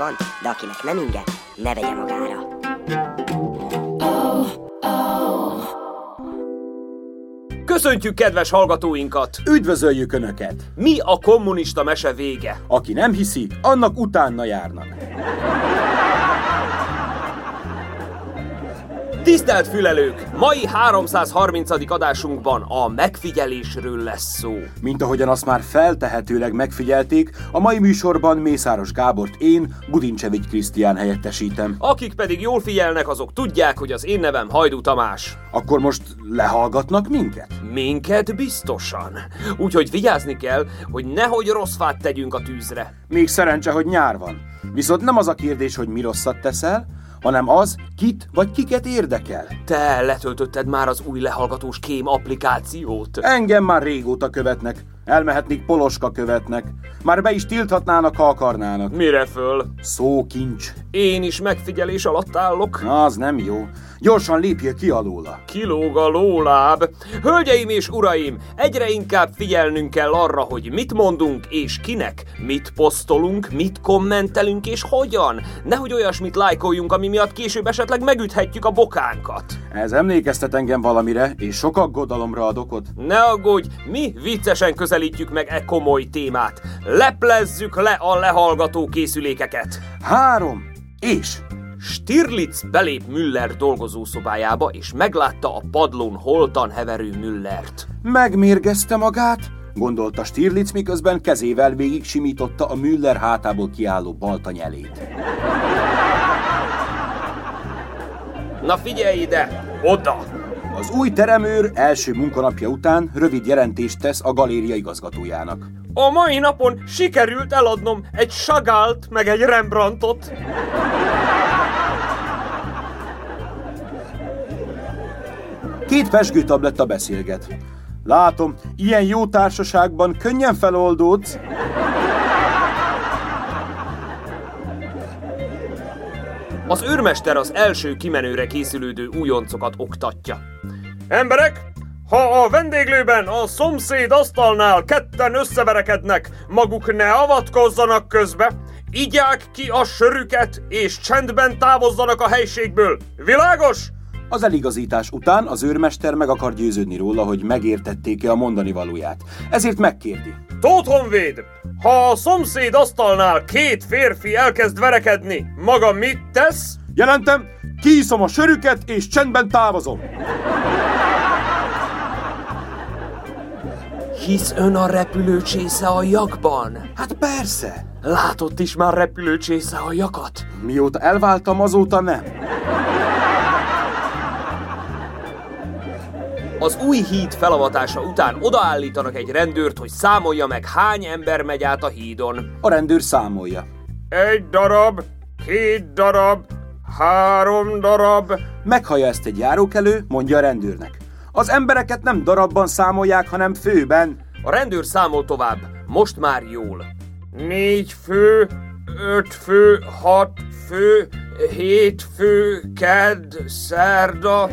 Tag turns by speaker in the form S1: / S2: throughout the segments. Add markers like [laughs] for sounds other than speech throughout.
S1: van, de akinek nem inge, ne vegye magára.
S2: Köszöntjük kedves hallgatóinkat!
S3: Üdvözöljük Önöket!
S2: Mi a kommunista mese vége?
S3: Aki nem hiszi, annak utána járnak.
S2: Tisztelt fülelők! Mai 330. adásunkban a megfigyelésről lesz szó.
S3: Mint ahogyan azt már feltehetőleg megfigyelték, a mai műsorban Mészáros Gábort én, Gudincsevics Krisztián helyettesítem.
S2: Akik pedig jól figyelnek, azok tudják, hogy az én nevem Hajdú Tamás.
S3: Akkor most lehallgatnak minket?
S2: Minket biztosan. Úgyhogy vigyázni kell, hogy nehogy rossz fát tegyünk a tűzre.
S3: Még szerencse, hogy nyár van. Viszont nem az a kérdés, hogy mi rosszat teszel, hanem az, kit vagy kiket érdekel.
S2: Te letöltötted már az új lehallgatós kém applikációt?
S3: Engem már régóta követnek. Elmehetnék poloska követnek. Már be is tilthatnának, ha akarnának.
S2: Mire föl?
S3: Szókincs.
S2: Én is megfigyelés alatt állok.
S3: Na, az nem jó. Gyorsan lépjél ki alóla.
S2: Kilóg a lóláb. Hölgyeim és uraim, egyre inkább figyelnünk kell arra, hogy mit mondunk és kinek, mit posztolunk, mit kommentelünk és hogyan. Nehogy olyasmit lájkoljunk, ami miatt később esetleg megüthetjük a bokánkat.
S3: Ez emlékeztet engem valamire, és sok aggodalomra ad okot.
S2: Ne aggódj, mi viccesen közelítjük meg e komoly témát. Leplezzük le a lehallgató készülékeket.
S3: Három, és
S2: Stirlitz belép Müller dolgozószobájába, és meglátta a padlón holtan heverő Müllert.
S3: megmérgezte magát, gondolta Stirlitz, miközben kezével végig simította a Müller hátából kiálló balta nyelét.
S2: Na figyelj ide! Oda!
S3: Az új teremőr első munkanapja után rövid jelentést tesz a galéria igazgatójának.
S2: A mai napon sikerült eladnom egy Sagált meg egy Rembrandtot.
S3: Két pesgőtabletta beszélget. Látom, ilyen jó társaságban könnyen feloldódsz.
S2: Az őrmester az első kimenőre készülődő újoncokat oktatja. Emberek, ha a vendéglőben a szomszéd asztalnál ketten összeverekednek, maguk ne avatkozzanak közbe, igyák ki a sörüket és csendben távozzanak a helységből. Világos?
S3: Az eligazítás után az őrmester meg akar győződni róla, hogy megértették-e a mondani valóját. Ezért megkérdi.
S2: Tóth Honvéd, ha a szomszéd asztalnál két férfi elkezd verekedni, maga mit tesz?
S3: Jelentem, kiiszom a sörüket és csendben távozom.
S2: Hisz ön a repülőcsésze a jakban?
S3: Hát persze.
S2: Látott is már repülőcsésze a jakat?
S3: Mióta elváltam, azóta nem.
S2: Az új híd felavatása után odaállítanak egy rendőrt, hogy számolja meg hány ember megy át a hídon.
S3: A rendőr számolja.
S2: Egy darab, két darab, három darab.
S3: Meghallja ezt egy járókelő, mondja a rendőrnek. Az embereket nem darabban számolják, hanem főben.
S2: A rendőr számol tovább, most már jól. Négy fő, öt fő, hat fő, hét fő, kedd, szerda.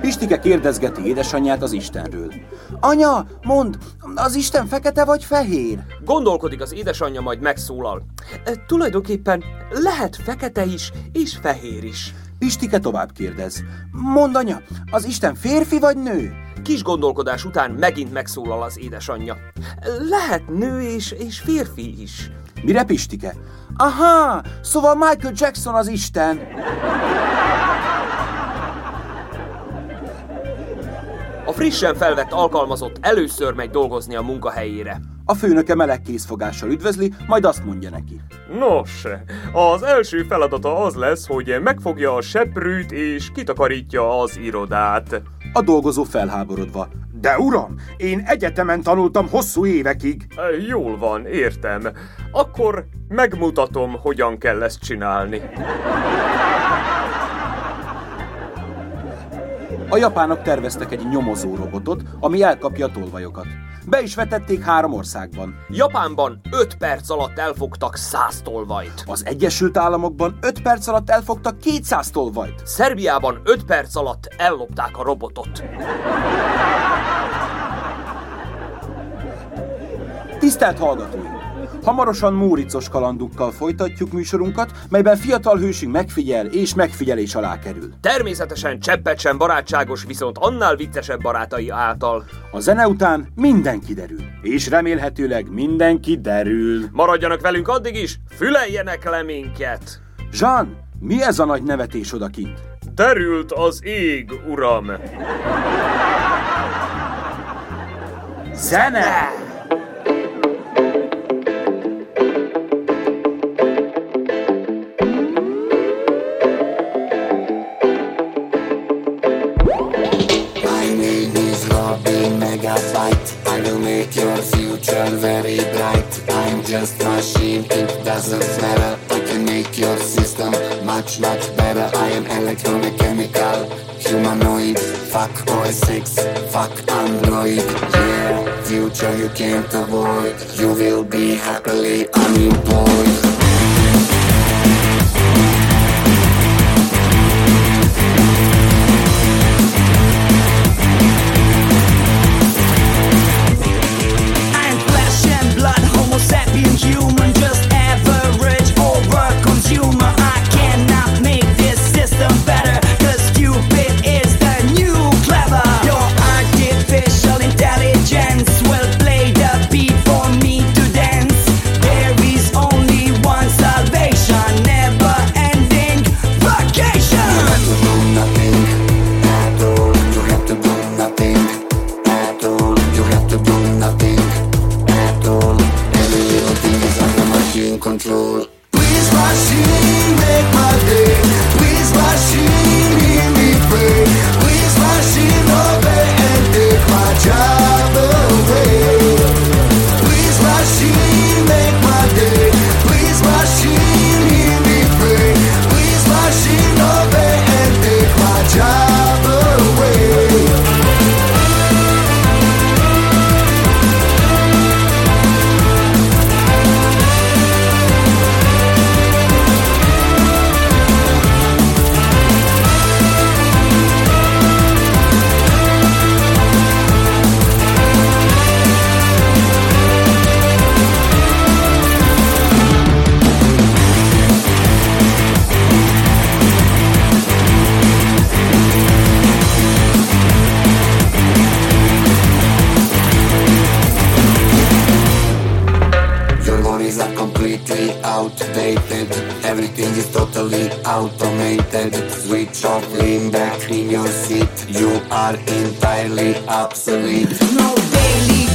S3: Pistike kérdezgeti édesanyját az Istenről. Anya, mond, az Isten fekete vagy fehér?
S2: Gondolkodik az édesanyja, majd megszólal. E, tulajdonképpen lehet fekete is, és fehér is.
S3: Pistike tovább kérdez. Mond anya, az Isten férfi vagy nő?
S2: Kis gondolkodás után megint megszólal az édesanyja. Lehet nő és, és férfi is.
S3: Mire Pistike? Aha, szóval Michael Jackson az Isten.
S2: Frissen felvett alkalmazott először megy dolgozni a munkahelyére.
S3: A főnöke meleg készfogással üdvözli, majd azt mondja neki.
S2: Nos, az első feladata az lesz, hogy megfogja a seprűt és kitakarítja az irodát.
S3: A dolgozó felháborodva. De uram, én egyetemen tanultam hosszú évekig.
S4: Jól van, értem. Akkor megmutatom, hogyan kell ezt csinálni.
S3: A japánok terveztek egy nyomozó robotot, ami elkapja a tolvajokat. Be is vetették három országban.
S4: Japánban 5 perc alatt elfogtak 100 tolvajt.
S3: Az Egyesült Államokban 5 perc alatt elfogtak 200 tolvajt.
S4: Szerbiában 5 perc alatt ellopták a robotot.
S3: Tisztelt hallgatóink! Hamarosan múricos kalandukkal folytatjuk műsorunkat, melyben fiatal hősünk megfigyel és megfigyelés alá kerül.
S4: Természetesen cseppet sem barátságos, viszont annál viccesebb barátai által.
S3: A zene után minden kiderül, és remélhetőleg mindenki derül.
S4: Maradjanak velünk addig is, füleljenek le minket!
S3: Jean, mi ez a nagy nevetés odakint?
S4: Derült az ég, uram!
S3: Zene!
S5: Make your future very bright. I'm just machine, it doesn't matter. I can make your system much, much better. I am electromechanical, humanoid. Fuck OS 6, fuck Android. Yeah, future you can't avoid. You will be happily unemployed. In your seat. You are entirely obsolete.
S6: No daily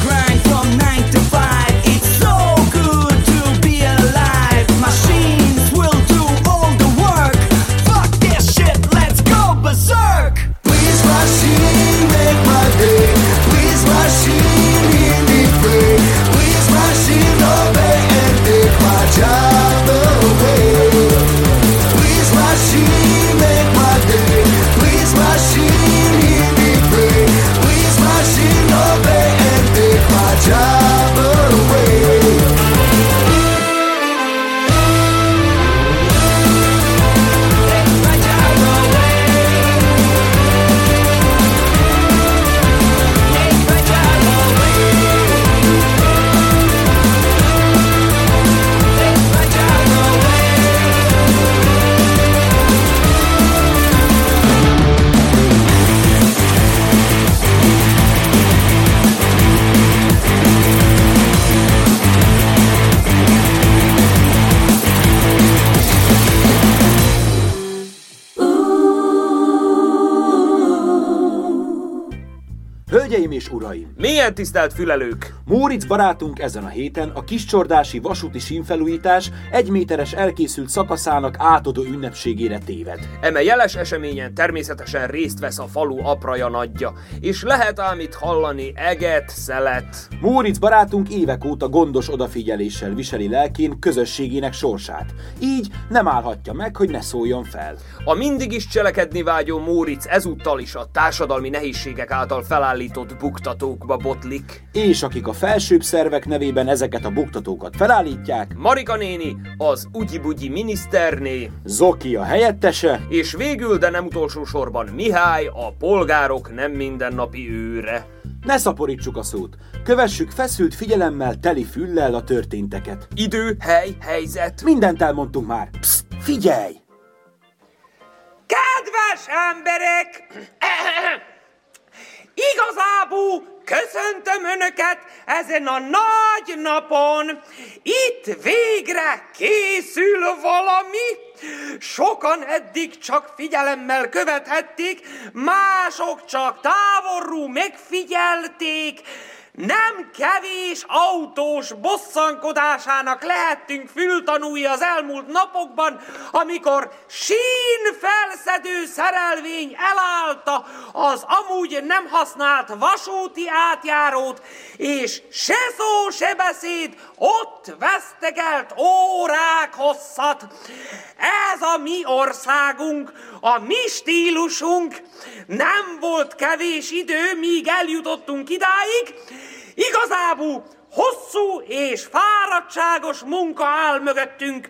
S3: uraim!
S4: Milyen tisztelt fülelők!
S3: Móricz barátunk ezen a héten a kiscsordási vasúti sínfelújítás egy méteres elkészült szakaszának átadó ünnepségére téved.
S4: Eme jeles eseményen természetesen részt vesz a falu apraja nagyja, és lehet ám itt hallani eget, szelet.
S3: Móricz barátunk évek óta gondos odafigyeléssel viseli lelkén közösségének sorsát. Így nem állhatja meg, hogy ne szóljon fel.
S4: A mindig is cselekedni vágyó Móricz ezúttal is a társadalmi nehézségek által felállított buktatókba botlik.
S3: És akik a felsőbb szervek nevében ezeket a buktatókat felállítják,
S4: Marika néni, az ugyi-bugyi miniszterné,
S3: Zoki a helyettese,
S4: és végül, de nem utolsó sorban Mihály, a polgárok nem mindennapi őre.
S3: ne szaporítsuk a szót. Kövessük feszült figyelemmel, teli füllel a történteket.
S4: Idő, hely, helyzet.
S3: Mindent elmondtunk már. Psst, figyelj!
S4: Kedves emberek! Igazából köszöntöm Önöket ezen a nagy napon. Itt végre készül valami. Sokan eddig csak figyelemmel követhették, mások csak távolról megfigyelték. Nem kevés autós bosszankodásának lehettünk fültanúi az elmúlt napokban, amikor sínfelszedő szerelvény elállta az amúgy nem használt vasúti átjárót, és se szó, se beszéd ott vesztegelt órák hosszat. Ez a mi országunk, a mi stílusunk. Nem volt kevés idő, míg eljutottunk idáig. Igazából hosszú és fáradtságos munka áll mögöttünk.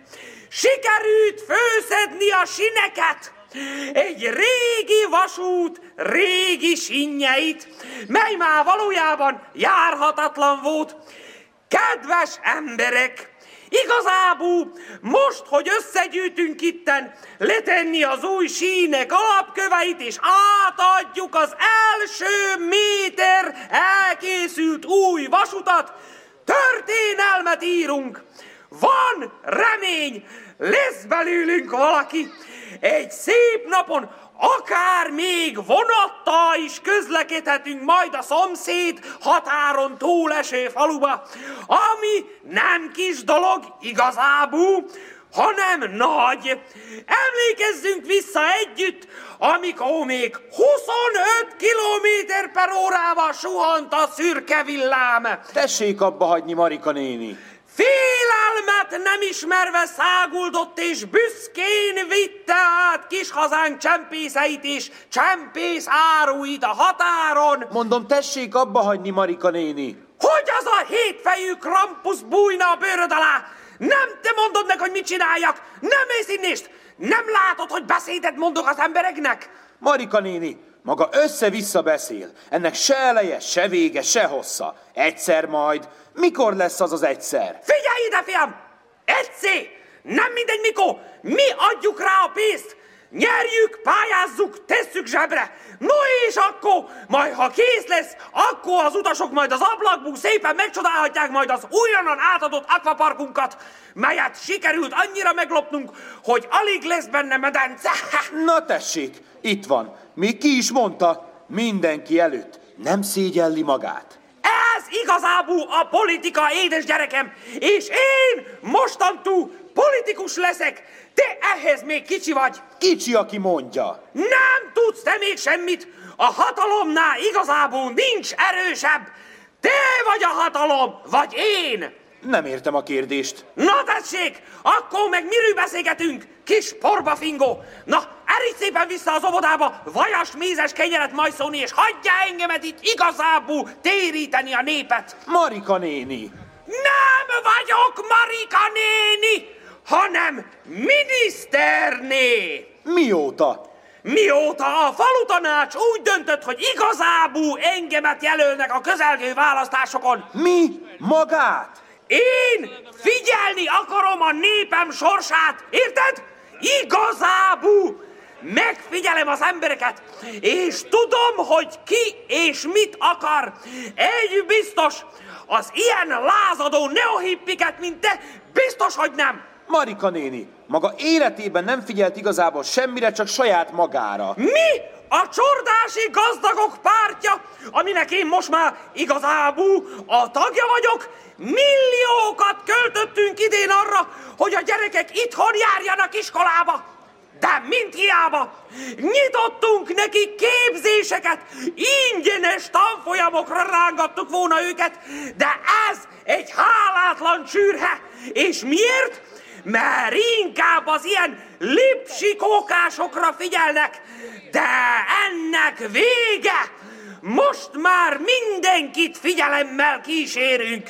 S4: Sikerült főszedni a sineket, egy régi vasút régi sinnyeit, mely már valójában járhatatlan volt. Kedves emberek, Igazából most, hogy összegyűjtünk itten, letenni az új sínek alapköveit, és átadjuk az első méter elkészült új vasutat, történelmet írunk. Van remény, lesz belőlünk valaki. Egy szép napon akár még vonattal is közlekedhetünk majd a szomszéd határon túleső faluba, ami nem kis dolog igazából, hanem nagy. Emlékezzünk vissza együtt, amikor még 25 km per órával suhant a szürke villám.
S3: Tessék abba hagyni, Marika néni.
S4: Félelmet nem ismerve száguldott és büszkén vitte át kis hazánk csempészeit és csempész áruit a határon.
S3: Mondom, tessék abba hagyni, Marika néni.
S4: Hogy az a hétfejű Krampus bújna a bőröd alá? Nem te mondod meg, hogy mit csináljak? Nem mész innést? Nem látod, hogy beszédet mondok az embereknek?
S3: Marika néni, maga össze-vissza beszél. Ennek se eleje, se vége, se hossza. Egyszer majd. Mikor lesz az az egyszer?
S4: Figyelj ide, fiam! Egyszer! Nem mindegy, mikor! Mi adjuk rá a pénzt! Nyerjük, pályázzuk, tesszük zsebre! No és akkor, majd ha kész lesz, akkor az utasok majd az ablakból szépen megcsodálhatják majd az újonnan átadott akvaparkunkat, melyet sikerült annyira meglopnunk, hogy alig lesz benne medence. [laughs]
S3: Na tessék, itt van. Még ki is mondta, mindenki előtt. Nem szégyelli magát.
S4: Ez igazából a politika, édes gyerekem, és én mostantól politikus leszek. Te ehhez még kicsi vagy.
S3: Kicsi, aki mondja.
S4: Nem tudsz te még semmit. A hatalomnál igazából nincs erősebb. Te vagy a hatalom, vagy én.
S3: Nem értem a kérdést.
S4: Na tessék, akkor meg miről beszélgetünk, kis porbafingó? Na, eríts szépen vissza az óvodába, vajas mézes kenyeret majszolni, és hagyja engemet itt igazából téríteni a népet.
S3: Marika néni.
S4: Nem vagyok Marika néni, hanem miniszterné.
S3: Mióta?
S4: Mióta a falutanács úgy döntött, hogy igazából engemet jelölnek a közelgő választásokon,
S3: Mi? Magát?
S4: én figyelni akarom a népem sorsát, érted? Igazából megfigyelem az embereket, és tudom, hogy ki és mit akar. Egy biztos, az ilyen lázadó neohippiket, mint te, biztos, hogy nem.
S3: Marika néni, maga életében nem figyelt igazából semmire, csak saját magára.
S4: Mi? A csordási gazdagok pártja, aminek én most már igazából a tagja vagyok, milliókat költöttünk idén arra, hogy a gyerekek itthon járjanak iskolába. De mint hiába, nyitottunk neki képzéseket, ingyenes tanfolyamokra rángattuk volna őket, de ez egy hálátlan csűrhe. És miért? Mert inkább az ilyen lipsikókásokra figyelnek, de ennek vége! Most már mindenkit figyelemmel kísérünk.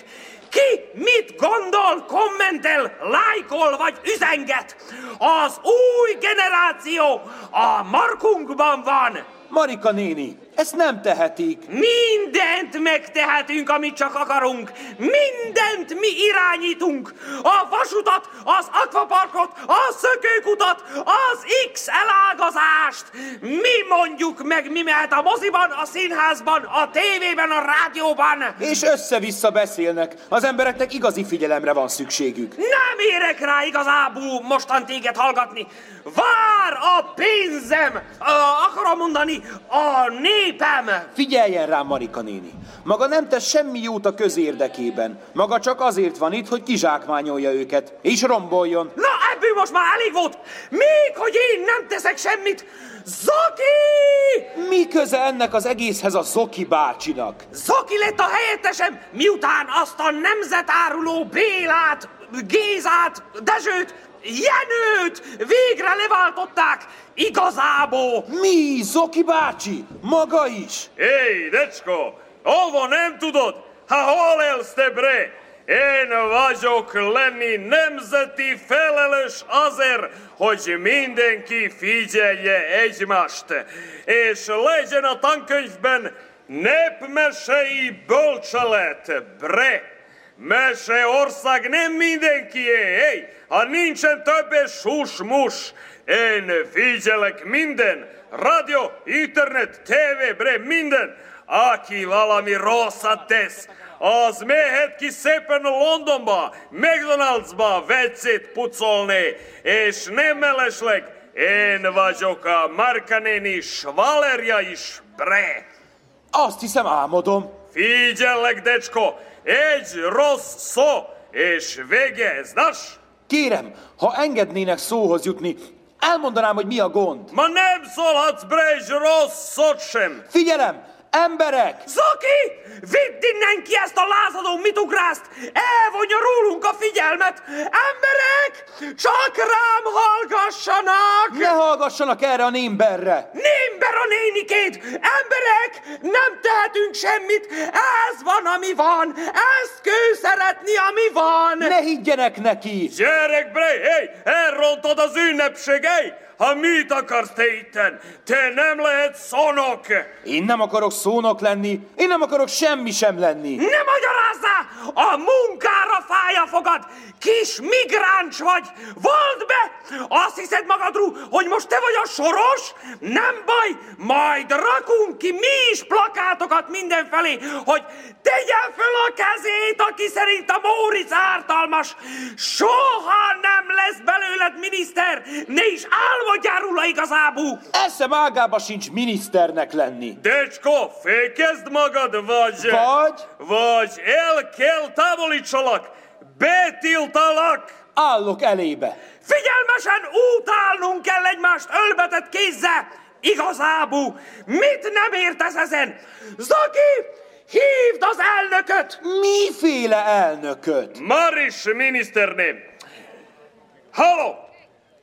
S4: Ki mit gondol, kommentel, lájkol vagy üzenget? Az új generáció a markunkban van.
S3: Marika néni, ezt nem tehetik.
S4: Mindent megtehetünk, amit csak akarunk. Mindent mi irányítunk. A vasutat, az akvaparkot, a szökőkutat, az X elágazást. Mi mondjuk meg, mi mehet a moziban, a színházban, a tévében, a rádióban.
S3: És össze-vissza beszélnek. Az embereknek igazi figyelemre van szükségük.
S4: Nem érek rá igazából mostan téged hallgatni. Vár a pénzem! Ö, akarom mondani, a népem!
S3: Figyeljen rám, Marika néni. Maga nem tesz semmi jót a közérdekében. Maga csak azért van itt, hogy kizsákmányolja őket, és romboljon.
S4: Na, ebből most már elég volt! Még, hogy én nem teszek semmit! Zoki!
S3: Mi köze ennek az egészhez a Zoki bácsinak?
S4: Zoki lett a helyettesem, miután azt a nemzetáruló Bélát, Gézát, Dezsőt, Jenőt végre leváltották igazából.
S3: Mi, Zoki bácsi? Maga is?
S4: Hé, decsko, ovo nem tudod? Ha hol élsz te bre? Én vagyok lenni nemzeti felelős azért, hogy mindenki figyelje egymást, és legyen a tankönyvben népmesei bölcselet, bre. Mese ország nem mindenkié, hé, ha nincsen többé sus-mus. Én figyelek minden, rádió, internet, TV, bre, minden. Aki valami rosszat tesz, az mehet ki szépen Londonba, McDonald'sba vecét pucolni, és nem mellesleg én vagyok a Markanéni Svalerja is, bre.
S3: Azt hiszem álmodom.
S4: Figyellek, decsko, egy rossz szó, és vége, znaš?
S3: Kérem, ha engednének szóhoz jutni, elmondanám, hogy mi a gond.
S4: Ma nem szólhatsz bre egy rossz szót sem.
S3: Figyelem! Emberek!
S4: Zoki! Vidd innen ki ezt a lázadó mitugrászt! Elvonja rólunk a figyelmet! Emberek! Csak rám hallgassanak!
S3: Ne hallgassanak erre a némberre!
S4: Némber a nénikét! Emberek! Nem tehetünk semmit! Ez van, ami van! Ezt kő szeretni, ami van!
S3: Ne higgyenek neki!
S4: Gyerek, bre, hé! Elrontod az ünnepség! Ha mit akarsz te itten? Te nem lehet szonok!
S3: Én nem akarok szónok lenni, én nem akarok semmi sem lenni.
S4: Ne magyarázzá! A munkára fáj a fogad! Kis migráns vagy! Vold be! Azt hiszed magadról, hogy most te vagy a soros? Nem baj, majd rakunk ki mi is plakátokat mindenfelé, hogy tegye föl a kezét, aki szerint a Móricz ártalmas. Soha nem lesz belőled miniszter, ne is álmodjál róla igazából.
S3: Eszem ágába sincs miniszternek lenni.
S4: Decsko, fékezd magad, vagy...
S3: Vagy?
S4: Vagy el kell távolítsalak, betiltalak!
S3: Állok elébe.
S4: Figyelmesen utálnunk kell egymást ölbetett kézzel! Igazából mit nem értesz ezen? Zaki, hívd az elnököt!
S3: Miféle elnököt?
S4: Maris ministerne. Halo,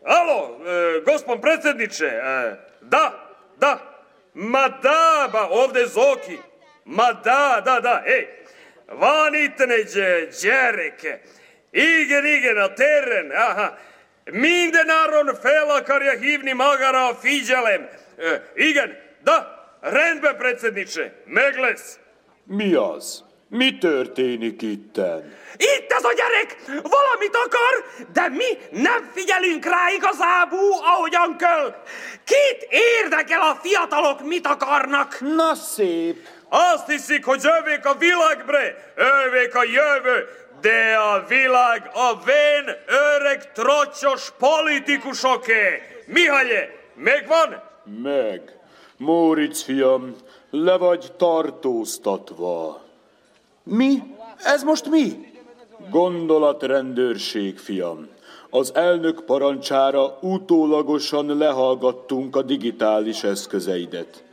S4: halo, e, gospon predsjedniče, e, da, da, ma da, ba, ovde Zoki, ma da, da, da, ej, van itt egy gyerek, igen, igen, a téren, aha, mindenáron fel akarja hívni magára a figyelem. E, igen, da, rendben, predsjedniče, meg lesz.
S3: Mi az? Mi történik itten?
S4: Itt ez a gyerek! Valamit akar, de mi nem figyelünk rá igazából, ahogyan kell. Kit érdekel a fiatalok, mit akarnak?
S3: Na szép.
S4: Azt hiszik, hogy övék a világ, bre, övék a jövő, de a világ a vén öreg trocsos politikusoké. Mihaje, megvan?
S3: Meg. Móricz fiam, Le vagy tartóztatva.
S7: Mi? Ez most mi?
S3: Gondolatrendőrség, fiam. Az elnök parancsára utólagosan lehallgattunk a digitális eszközeidet.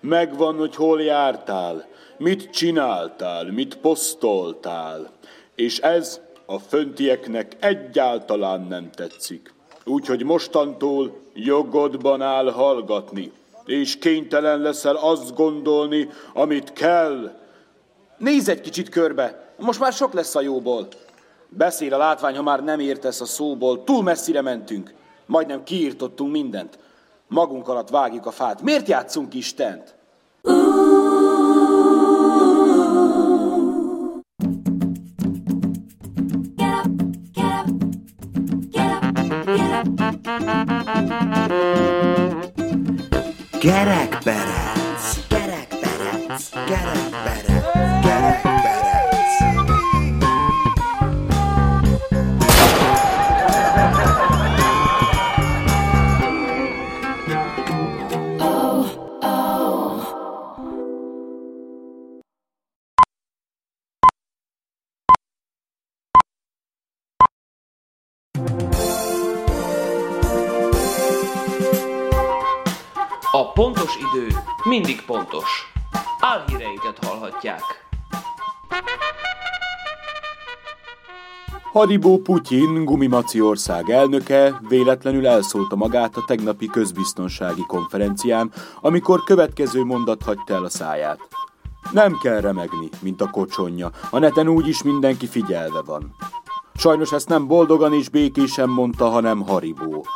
S3: Megvan, hogy hol jártál, mit csináltál, mit posztoltál. És ez a föntieknek egyáltalán nem tetszik. Úgyhogy mostantól jogodban áll hallgatni, és kénytelen leszel azt gondolni, amit kell.
S7: Nézz egy kicsit körbe, most már sok lesz a jóból. Beszél a látvány, ha már nem értesz a szóból. Túl messzire mentünk. Majdnem kiírtottunk mindent. Magunk alatt vágjuk a fát. Miért játszunk Istent?
S8: Gerekberec,
S2: mindig pontos. Álhíreinket hallhatják.
S3: Haribó Putyin, Gumimaci ország elnöke véletlenül elszólta magát a tegnapi közbiztonsági konferencián, amikor következő mondat hagyta el a száját. Nem kell remegni, mint a kocsonja, a neten úgyis mindenki figyelve van. Sajnos ezt nem boldogan és békésen mondta, hanem Haribó.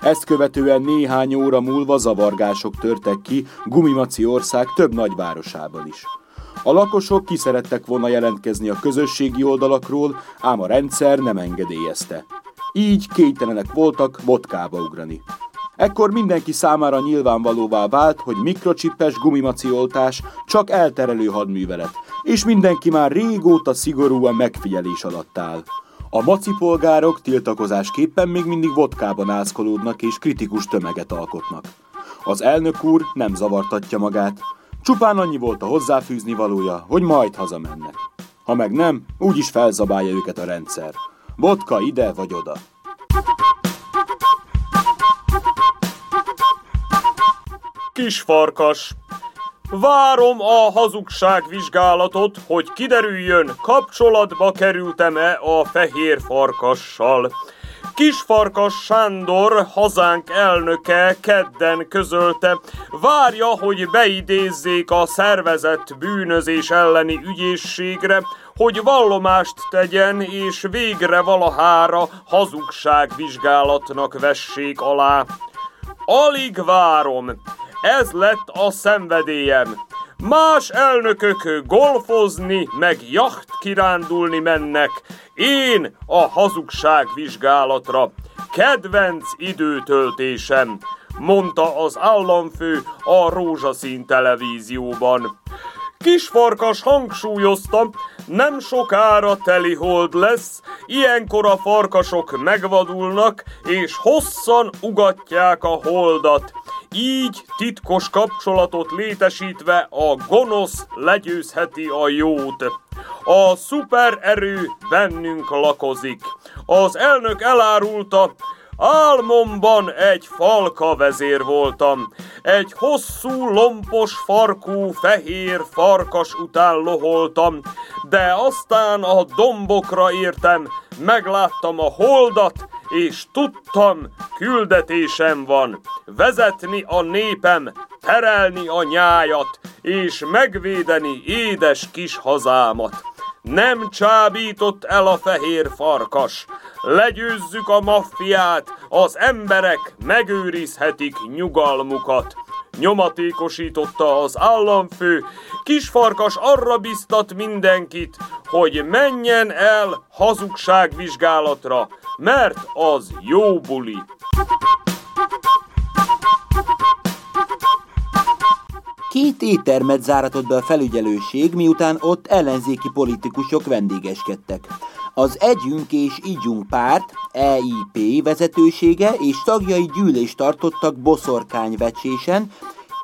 S3: Ezt követően néhány óra múlva zavargások törtek ki Gumimaci ország több nagyvárosában is. A lakosok ki szerettek volna jelentkezni a közösségi oldalakról, ám a rendszer nem engedélyezte. Így kénytelenek voltak vodkába ugrani. Ekkor mindenki számára nyilvánvalóvá vált, hogy mikrocsipes gumimaci oltás csak elterelő hadművelet, és mindenki már régóta szigorúan megfigyelés alatt áll. A maci polgárok tiltakozásképpen még mindig vodkában ászkolódnak és kritikus tömeget alkotnak. Az elnök úr nem zavartatja magát, csupán annyi volt a hozzáfűzni valója, hogy majd hazamennek. Ha meg nem, úgyis felzabálja őket a rendszer. Vodka ide vagy oda.
S9: Kisfarkas. Várom a hazugság vizsgálatot, hogy kiderüljön, kapcsolatba kerültem-e a fehér farkassal. Kisfarkas Sándor, hazánk elnöke kedden közölte, várja, hogy beidézzék a szervezett bűnözés elleni ügyészségre, hogy vallomást tegyen, és végre valahára hazugságvizsgálatnak vessék alá. Alig várom. Ez lett a szenvedélyem. Más elnökök golfozni, meg jacht kirándulni mennek. Én a hazugság vizsgálatra. Kedvenc időtöltésem, mondta az államfő a rózsaszín televízióban. Kisfarkas hangsúlyozta, nem sokára teli hold lesz, ilyenkor a farkasok megvadulnak, és hosszan ugatják a holdat. Így titkos kapcsolatot létesítve a gonosz legyőzheti a jót. A szupererő bennünk lakozik. Az elnök elárulta, Álmomban egy falka vezér voltam. Egy hosszú, lompos farkú, fehér farkas után loholtam, de aztán a dombokra értem, megláttam a holdat, és tudtam, küldetésem van. Vezetni a népem, terelni a nyájat, és megvédeni édes kis hazámat. Nem csábított el a fehér farkas. Legyőzzük a maffiát, az emberek megőrizhetik nyugalmukat. Nyomatékosította az államfő, kisfarkas arra biztat mindenkit, hogy menjen el hazugságvizsgálatra, mert az jó buli.
S10: Két éttermet záratott be a felügyelőség, miután ott ellenzéki politikusok vendégeskedtek. Az Együnk és Ígyunk párt, EIP vezetősége és tagjai gyűlést tartottak boszorkányvecsésen,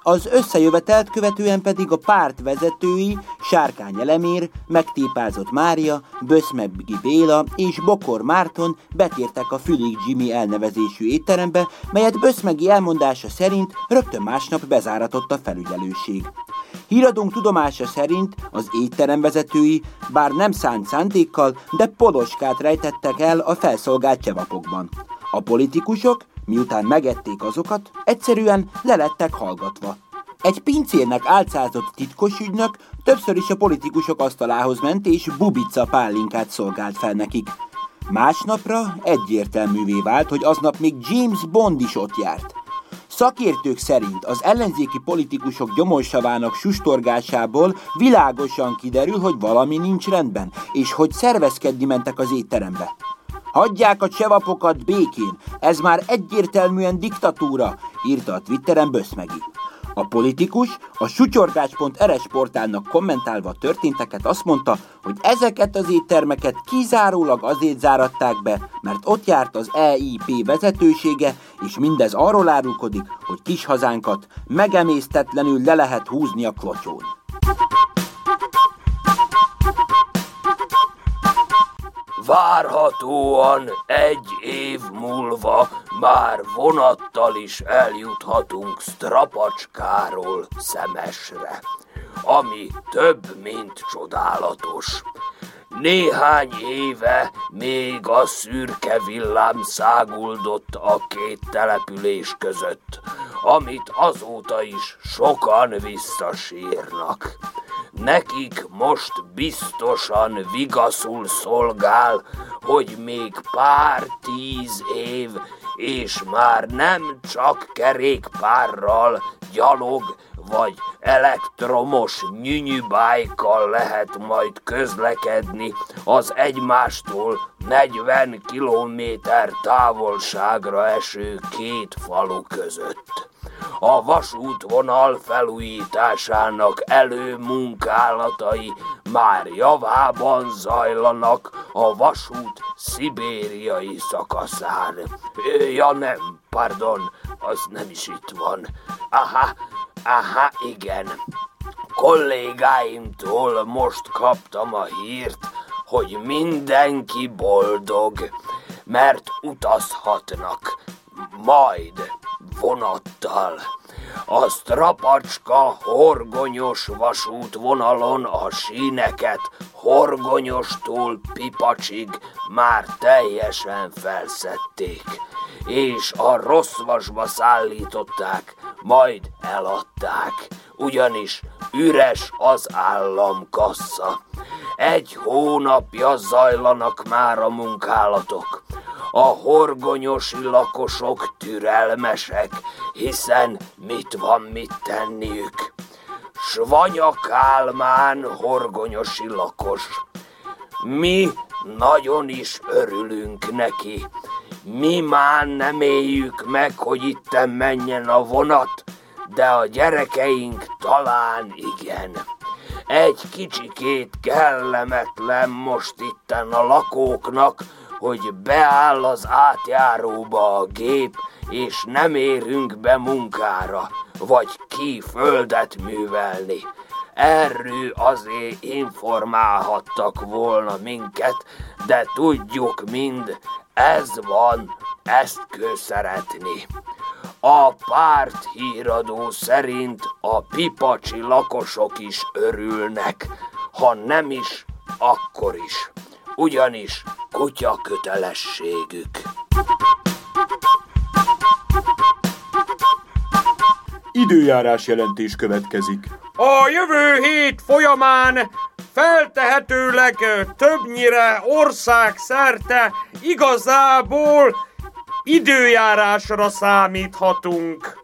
S3: Az összejövetelt követően pedig a párt vezetői Sárkány Elemér, Megtépázott Mária, Böszmebgi Béla és Bokor Márton betértek a Fülig Jimmy elnevezésű étterembe, melyet Böszmegi elmondása szerint rögtön másnap bezáratott a felügyelőség. Híradónk tudomása szerint az étterem vezetői, bár nem szánt szándékkal, de poloskát rejtettek el a felszolgált csevapokban. A politikusok, miután megették azokat, egyszerűen lelettek hallgatva. Egy pincérnek álcázott titkos ügynök többször is a politikusok asztalához ment és bubica pálinkát szolgált fel nekik. Másnapra egyértelművé vált, hogy aznap még James Bond is ott járt. Szakértők szerint az ellenzéki politikusok gyomorsavának sustorgásából világosan kiderül, hogy valami nincs rendben, és hogy szervezkedni mentek az étterembe. Hagyják a csevapokat békén, ez már egyértelműen diktatúra, írta a Twitteren Böszmegi. A politikus a sutyorgács.rs portálnak kommentálva a történteket azt mondta, hogy ezeket az éttermeket kizárólag azért záratták be, mert ott járt az EIP vezetősége, és mindez arról árulkodik, hogy kis hazánkat megemésztetlenül le lehet húzni a klotyón.
S2: Várhatóan egy év múlva már vonattal is eljuthatunk Strapacskáról Szemesre, ami több, mint csodálatos. Néhány éve még a szürke villám száguldott a két település között, amit azóta is sokan visszasírnak. Nekik most biztosan vigaszul szolgál, hogy még pár tíz év, és már nem csak kerékpárral, gyalog vagy elektromos nyünyübájkkal lehet majd közlekedni az egymástól 40 kilométer távolságra eső két falu között. A vasútvonal felújításának előmunkálatai már javában zajlanak a vasút szibériai szakaszán. Ja nem, pardon, az nem is itt van. Aha, aha, igen. Kollégáimtól most kaptam a hírt, hogy mindenki boldog, mert utazhatnak. Majd vonattal. A strapacska horgonyos vasútvonalon a síneket horgonyostól pipacsig már teljesen felszették, és a rossz vasba szállították, majd eladták, ugyanis üres az államkassa. Egy hónapja zajlanak már a munkálatok. A horgonyosi lakosok türelmesek, hiszen mit van mit tenniük. Svanya Kálmán horgonyosi lakos. Mi nagyon is örülünk neki. Mi már nem éljük meg, hogy itten menjen a vonat, de a gyerekeink talán igen. Egy kicsikét kellemetlen most itten a lakóknak, hogy beáll az átjáróba a gép, és nem érünk be munkára, vagy ki földet művelni. Erről azért informálhattak volna minket, de tudjuk mind, ez van, ezt kell szeretni. A párt híradó szerint a pipacsi lakosok is örülnek, ha nem is, akkor is. Ugyanis kutya kötelességük.
S11: Időjárás jelentés következik.
S9: A jövő hét folyamán feltehetőleg többnyire ország szerte igazából időjárásra számíthatunk.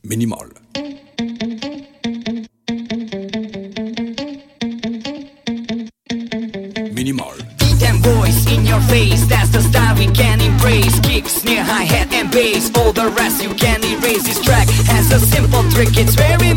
S12: Minimal.
S13: The rest you can erase. This track has a simple trick, it's very